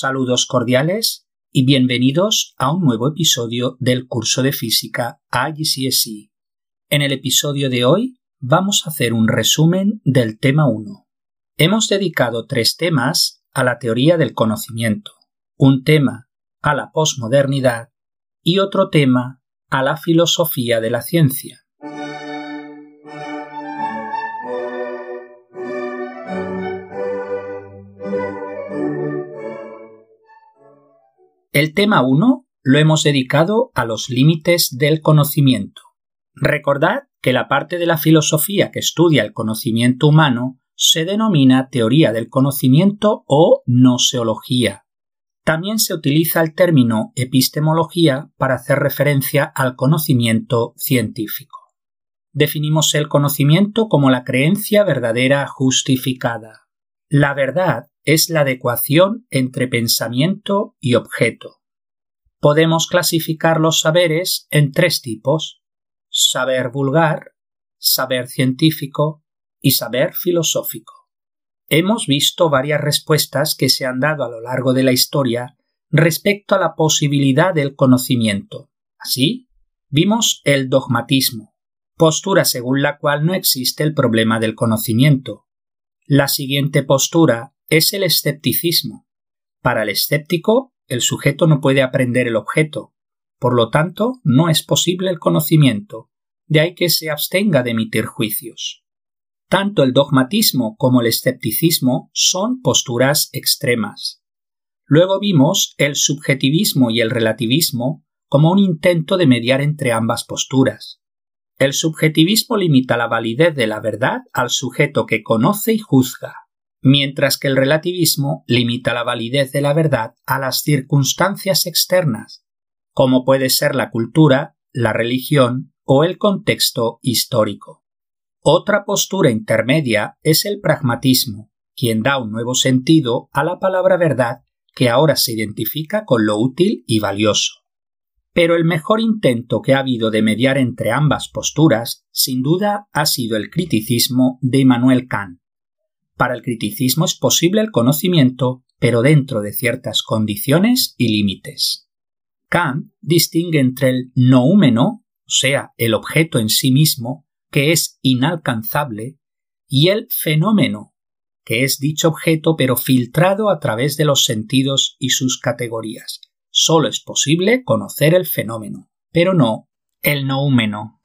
Saludos cordiales y bienvenidos a un nuevo episodio del curso de física IGCSE. En el episodio de hoy vamos a hacer un resumen del tema 1. Hemos dedicado tres temas a la teoría del conocimiento, un tema a la posmodernidad y otro tema a la filosofía de la ciencia. El tema 1 lo hemos dedicado a los límites del conocimiento. Recordad que la parte de la filosofía que estudia el conocimiento humano se denomina teoría del conocimiento o noseología. También se utiliza el término epistemología para hacer referencia al conocimiento científico. Definimos el conocimiento como la creencia verdadera justificada. La verdad es la adecuación entre pensamiento y objeto. Podemos clasificar los saberes en tres tipos saber vulgar, saber científico y saber filosófico. Hemos visto varias respuestas que se han dado a lo largo de la historia respecto a la posibilidad del conocimiento. Así, vimos el dogmatismo, postura según la cual no existe el problema del conocimiento. La siguiente postura es el escepticismo. Para el escéptico, el sujeto no puede aprender el objeto, por lo tanto, no es posible el conocimiento, de ahí que se abstenga de emitir juicios. Tanto el dogmatismo como el escepticismo son posturas extremas. Luego vimos el subjetivismo y el relativismo como un intento de mediar entre ambas posturas. El subjetivismo limita la validez de la verdad al sujeto que conoce y juzga, mientras que el relativismo limita la validez de la verdad a las circunstancias externas, como puede ser la cultura, la religión o el contexto histórico. Otra postura intermedia es el pragmatismo, quien da un nuevo sentido a la palabra verdad que ahora se identifica con lo útil y valioso. Pero el mejor intento que ha habido de mediar entre ambas posturas, sin duda, ha sido el criticismo de Immanuel Kant, para el criticismo es posible el conocimiento, pero dentro de ciertas condiciones y límites. Kant distingue entre el noúmeno, o sea, el objeto en sí mismo, que es inalcanzable, y el fenómeno, que es dicho objeto pero filtrado a través de los sentidos y sus categorías. Solo es posible conocer el fenómeno, pero no el noúmeno.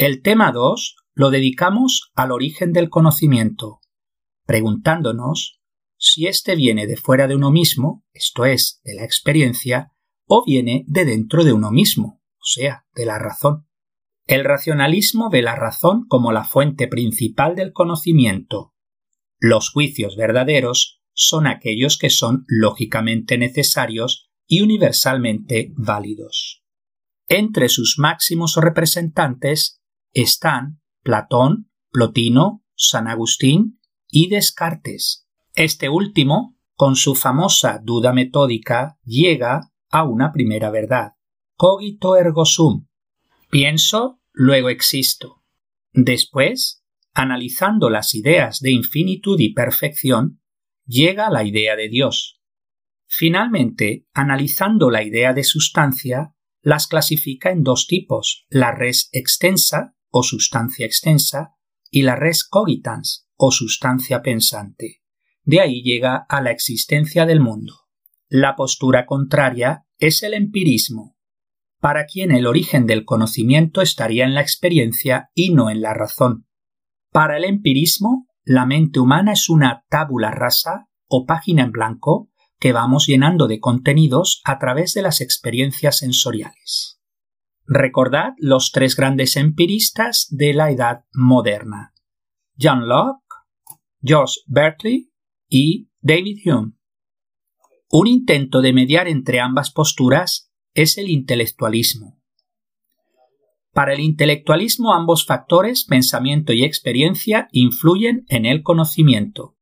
El tema 2 lo dedicamos al origen del conocimiento, preguntándonos si éste viene de fuera de uno mismo, esto es, de la experiencia, o viene de dentro de uno mismo, o sea, de la razón. El racionalismo ve la razón como la fuente principal del conocimiento. Los juicios verdaderos son aquellos que son lógicamente necesarios y universalmente válidos. Entre sus máximos representantes están Platón, Plotino, San Agustín y Descartes. Este último, con su famosa duda metódica, llega a una primera verdad. Cogito ergo sum. Pienso, luego existo. Después, analizando las ideas de infinitud y perfección, llega a la idea de Dios. Finalmente, analizando la idea de sustancia, las clasifica en dos tipos, la res extensa o sustancia extensa y la res cogitans o sustancia pensante. De ahí llega a la existencia del mundo. La postura contraria es el empirismo, para quien el origen del conocimiento estaría en la experiencia y no en la razón. Para el empirismo, la mente humana es una tábula rasa o página en blanco que vamos llenando de contenidos a través de las experiencias sensoriales. Recordad los tres grandes empiristas de la Edad moderna: John Locke, George Berkeley y David Hume. Un intento de mediar entre ambas posturas es el intelectualismo. Para el intelectualismo ambos factores, pensamiento y experiencia, influyen en el conocimiento.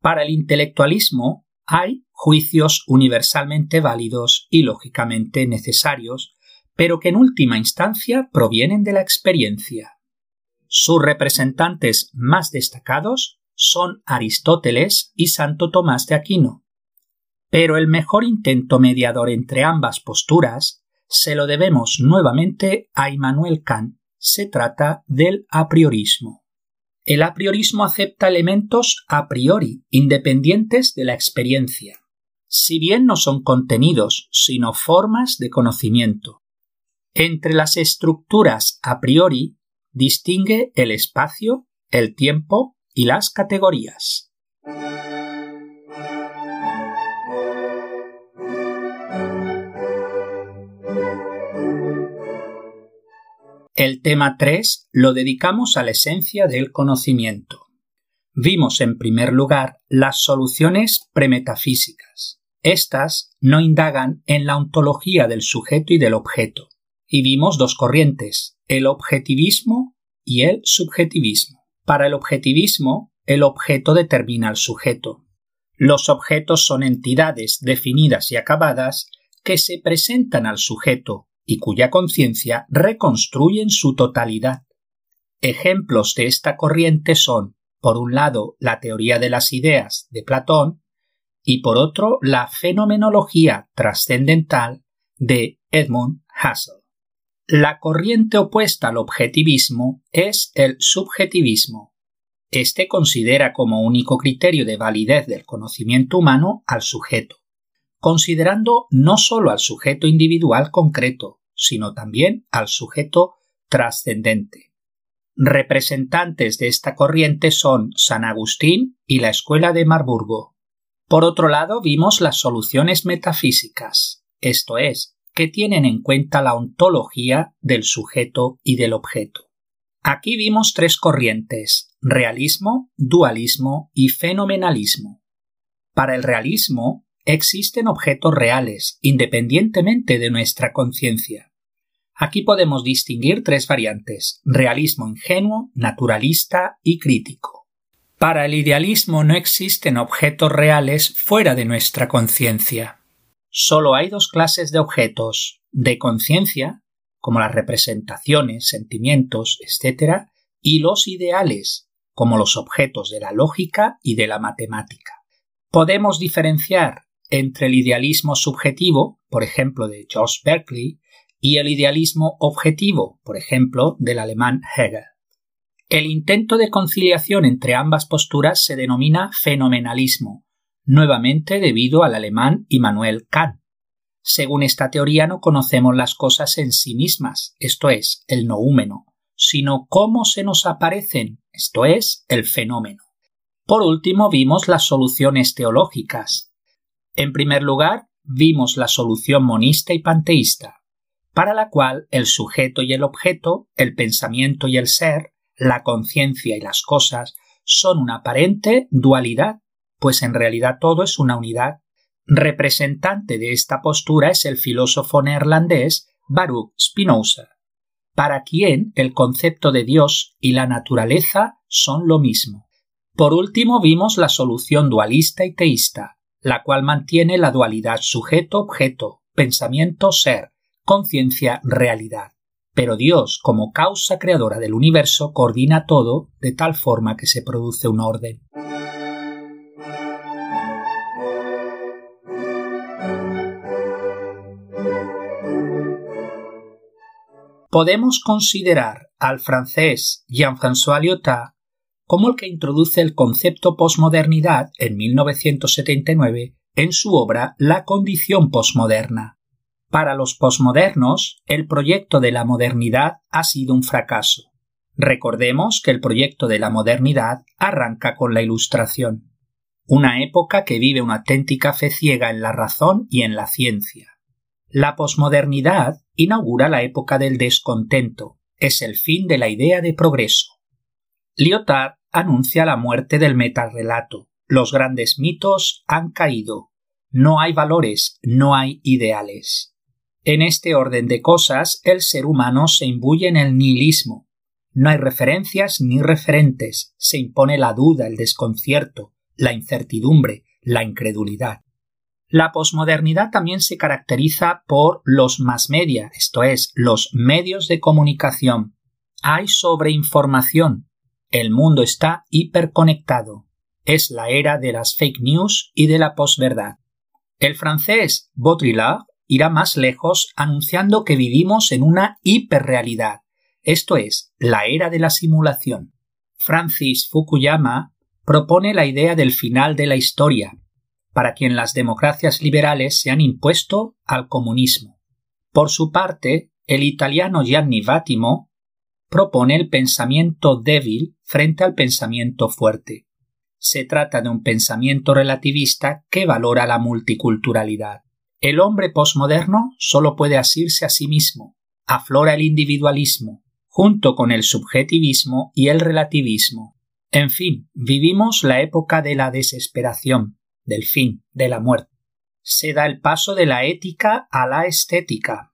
Para el intelectualismo hay juicios universalmente válidos y lógicamente necesarios pero que en última instancia provienen de la experiencia. Sus representantes más destacados son Aristóteles y Santo Tomás de Aquino. Pero el mejor intento mediador entre ambas posturas se lo debemos nuevamente a Immanuel Kant. Se trata del apriorismo. El apriorismo acepta elementos a priori, independientes de la experiencia, si bien no son contenidos, sino formas de conocimiento. Entre las estructuras a priori distingue el espacio, el tiempo y las categorías. El tema 3 lo dedicamos a la esencia del conocimiento. Vimos en primer lugar las soluciones premetafísicas. Estas no indagan en la ontología del sujeto y del objeto. Y vimos dos corrientes, el objetivismo y el subjetivismo. Para el objetivismo, el objeto determina al sujeto. Los objetos son entidades definidas y acabadas que se presentan al sujeto y cuya conciencia reconstruyen su totalidad. Ejemplos de esta corriente son, por un lado, la teoría de las ideas de Platón y por otro, la fenomenología trascendental de Edmund Husserl. La corriente opuesta al objetivismo es el subjetivismo. Este considera como único criterio de validez del conocimiento humano al sujeto considerando no sólo al sujeto individual concreto, sino también al sujeto trascendente. Representantes de esta corriente son San Agustín y la Escuela de Marburgo. Por otro lado, vimos las soluciones metafísicas, esto es, que tienen en cuenta la ontología del sujeto y del objeto. Aquí vimos tres corrientes, realismo, dualismo y fenomenalismo. Para el realismo, existen objetos reales, independientemente de nuestra conciencia. Aquí podemos distinguir tres variantes realismo ingenuo, naturalista y crítico. Para el idealismo no existen objetos reales fuera de nuestra conciencia. Solo hay dos clases de objetos de conciencia, como las representaciones, sentimientos, etc., y los ideales, como los objetos de la lógica y de la matemática. Podemos diferenciar entre el idealismo subjetivo, por ejemplo, de George Berkeley, y el idealismo objetivo, por ejemplo, del alemán Hegel. El intento de conciliación entre ambas posturas se denomina fenomenalismo, nuevamente debido al alemán Immanuel Kant. Según esta teoría no conocemos las cosas en sí mismas, esto es, el noúmeno, sino cómo se nos aparecen, esto es, el fenómeno. Por último vimos las soluciones teológicas, en primer lugar, vimos la solución monista y panteísta, para la cual el sujeto y el objeto, el pensamiento y el ser, la conciencia y las cosas son una aparente dualidad, pues en realidad todo es una unidad. Representante de esta postura es el filósofo neerlandés Baruch Spinoza, para quien el concepto de Dios y la naturaleza son lo mismo. Por último vimos la solución dualista y teísta, la cual mantiene la dualidad sujeto-objeto, pensamiento-ser, conciencia-realidad. Pero Dios, como causa creadora del universo, coordina todo de tal forma que se produce un orden. Podemos considerar al francés Jean-François Lyotard como el que introduce el concepto posmodernidad en 1979 en su obra La condición posmoderna. Para los posmodernos, el proyecto de la modernidad ha sido un fracaso. Recordemos que el proyecto de la modernidad arranca con la Ilustración, una época que vive una auténtica fe ciega en la razón y en la ciencia. La posmodernidad inaugura la época del descontento, es el fin de la idea de progreso. Lyotard anuncia la muerte del metarrelato. Los grandes mitos han caído. No hay valores, no hay ideales. En este orden de cosas, el ser humano se imbuye en el nihilismo. No hay referencias ni referentes, se impone la duda, el desconcierto, la incertidumbre, la incredulidad. La posmodernidad también se caracteriza por los más media, esto es, los medios de comunicación. Hay sobreinformación. El mundo está hiperconectado. Es la era de las fake news y de la posverdad. El francés Baudrillard irá más lejos anunciando que vivimos en una hiperrealidad, esto es, la era de la simulación. Francis Fukuyama propone la idea del final de la historia, para quien las democracias liberales se han impuesto al comunismo. Por su parte, el italiano Gianni Vattimo propone el pensamiento débil frente al pensamiento fuerte. Se trata de un pensamiento relativista que valora la multiculturalidad. El hombre posmoderno solo puede asirse a sí mismo, aflora el individualismo, junto con el subjetivismo y el relativismo. En fin, vivimos la época de la desesperación, del fin, de la muerte. Se da el paso de la ética a la estética.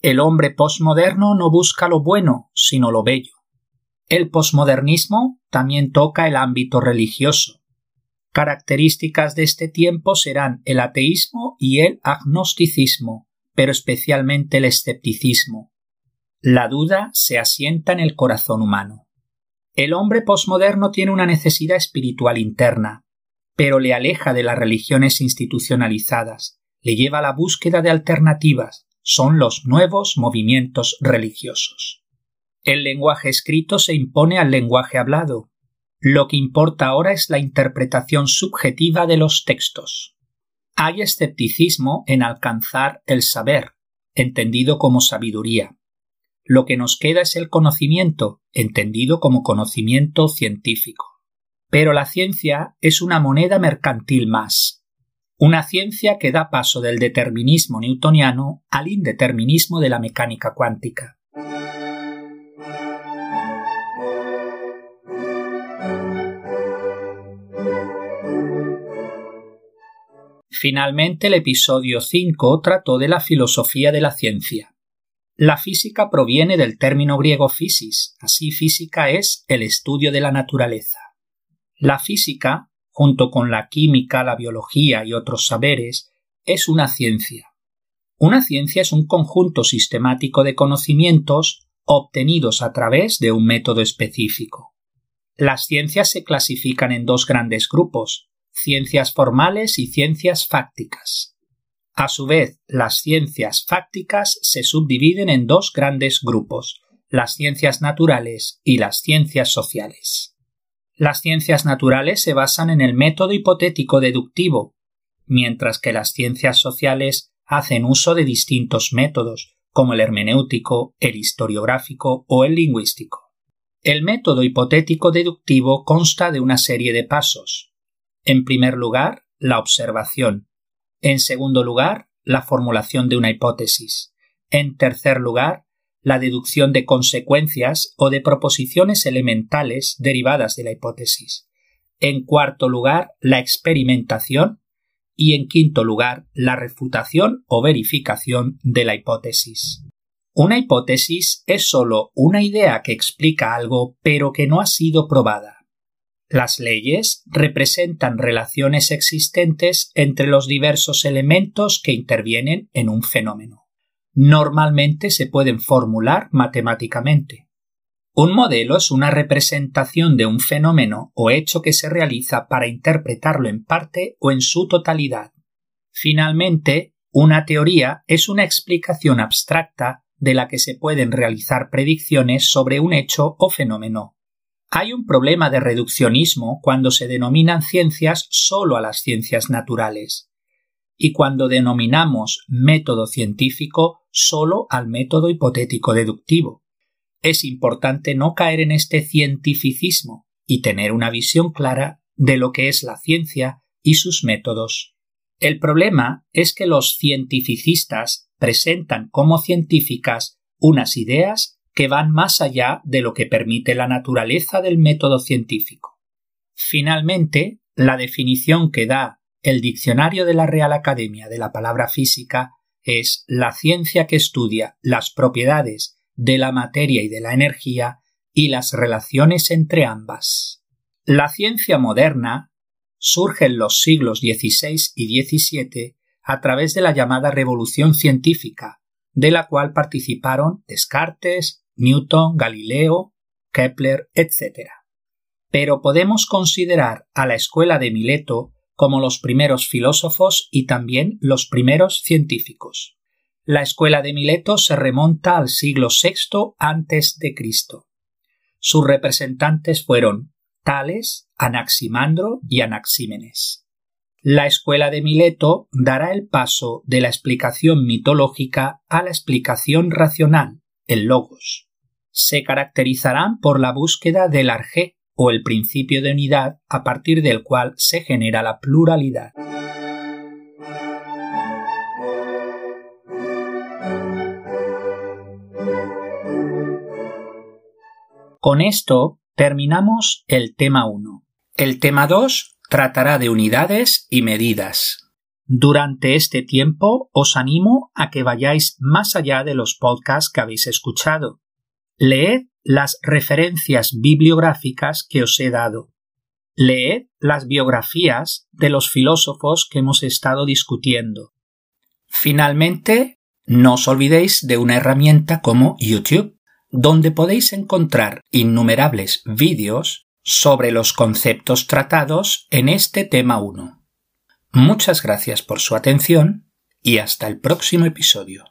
El hombre posmoderno no busca lo bueno, sino lo bello. El posmodernismo también toca el ámbito religioso. Características de este tiempo serán el ateísmo y el agnosticismo, pero especialmente el escepticismo. La duda se asienta en el corazón humano. El hombre posmoderno tiene una necesidad espiritual interna, pero le aleja de las religiones institucionalizadas, le lleva a la búsqueda de alternativas, son los nuevos movimientos religiosos. El lenguaje escrito se impone al lenguaje hablado. Lo que importa ahora es la interpretación subjetiva de los textos. Hay escepticismo en alcanzar el saber, entendido como sabiduría. Lo que nos queda es el conocimiento, entendido como conocimiento científico. Pero la ciencia es una moneda mercantil más, una ciencia que da paso del determinismo newtoniano al indeterminismo de la mecánica cuántica. Finalmente, el episodio 5 trató de la filosofía de la ciencia. La física proviene del término griego physis, así física es el estudio de la naturaleza. La física, junto con la química, la biología y otros saberes, es una ciencia. Una ciencia es un conjunto sistemático de conocimientos obtenidos a través de un método específico. Las ciencias se clasifican en dos grandes grupos, ciencias formales y ciencias fácticas. A su vez, las ciencias fácticas se subdividen en dos grandes grupos, las ciencias naturales y las ciencias sociales. Las ciencias naturales se basan en el método hipotético deductivo, mientras que las ciencias sociales hacen uso de distintos métodos, como el hermenéutico, el historiográfico o el lingüístico. El método hipotético deductivo consta de una serie de pasos. En primer lugar, la observación. En segundo lugar, la formulación de una hipótesis. En tercer lugar, la deducción de consecuencias o de proposiciones elementales derivadas de la hipótesis. En cuarto lugar, la experimentación. Y en quinto lugar, la refutación o verificación de la hipótesis. Una hipótesis es sólo una idea que explica algo pero que no ha sido probada. Las leyes representan relaciones existentes entre los diversos elementos que intervienen en un fenómeno normalmente se pueden formular matemáticamente. Un modelo es una representación de un fenómeno o hecho que se realiza para interpretarlo en parte o en su totalidad. Finalmente, una teoría es una explicación abstracta de la que se pueden realizar predicciones sobre un hecho o fenómeno. Hay un problema de reduccionismo cuando se denominan ciencias solo a las ciencias naturales y cuando denominamos método científico solo al método hipotético deductivo. Es importante no caer en este cientificismo y tener una visión clara de lo que es la ciencia y sus métodos. El problema es que los cientificistas presentan como científicas unas ideas que van más allá de lo que permite la naturaleza del método científico. Finalmente, la definición que da el diccionario de la Real Academia de la Palabra Física es la ciencia que estudia las propiedades de la materia y de la energía y las relaciones entre ambas. La ciencia moderna surge en los siglos XVI y XVII a través de la llamada revolución científica, de la cual participaron Descartes, Newton, Galileo, Kepler, etc. Pero podemos considerar a la escuela de Mileto como los primeros filósofos y también los primeros científicos. La escuela de Mileto se remonta al siglo VI antes de Cristo. Sus representantes fueron Tales, Anaximandro y Anaxímenes. La escuela de Mileto dará el paso de la explicación mitológica a la explicación racional, el logos. Se caracterizarán por la búsqueda del arjé o el principio de unidad a partir del cual se genera la pluralidad. Con esto terminamos el tema 1. El tema 2 tratará de unidades y medidas. Durante este tiempo os animo a que vayáis más allá de los podcasts que habéis escuchado. Leed las referencias bibliográficas que os he dado. Leed las biografías de los filósofos que hemos estado discutiendo. Finalmente, no os olvidéis de una herramienta como YouTube, donde podéis encontrar innumerables vídeos sobre los conceptos tratados en este tema 1. Muchas gracias por su atención y hasta el próximo episodio.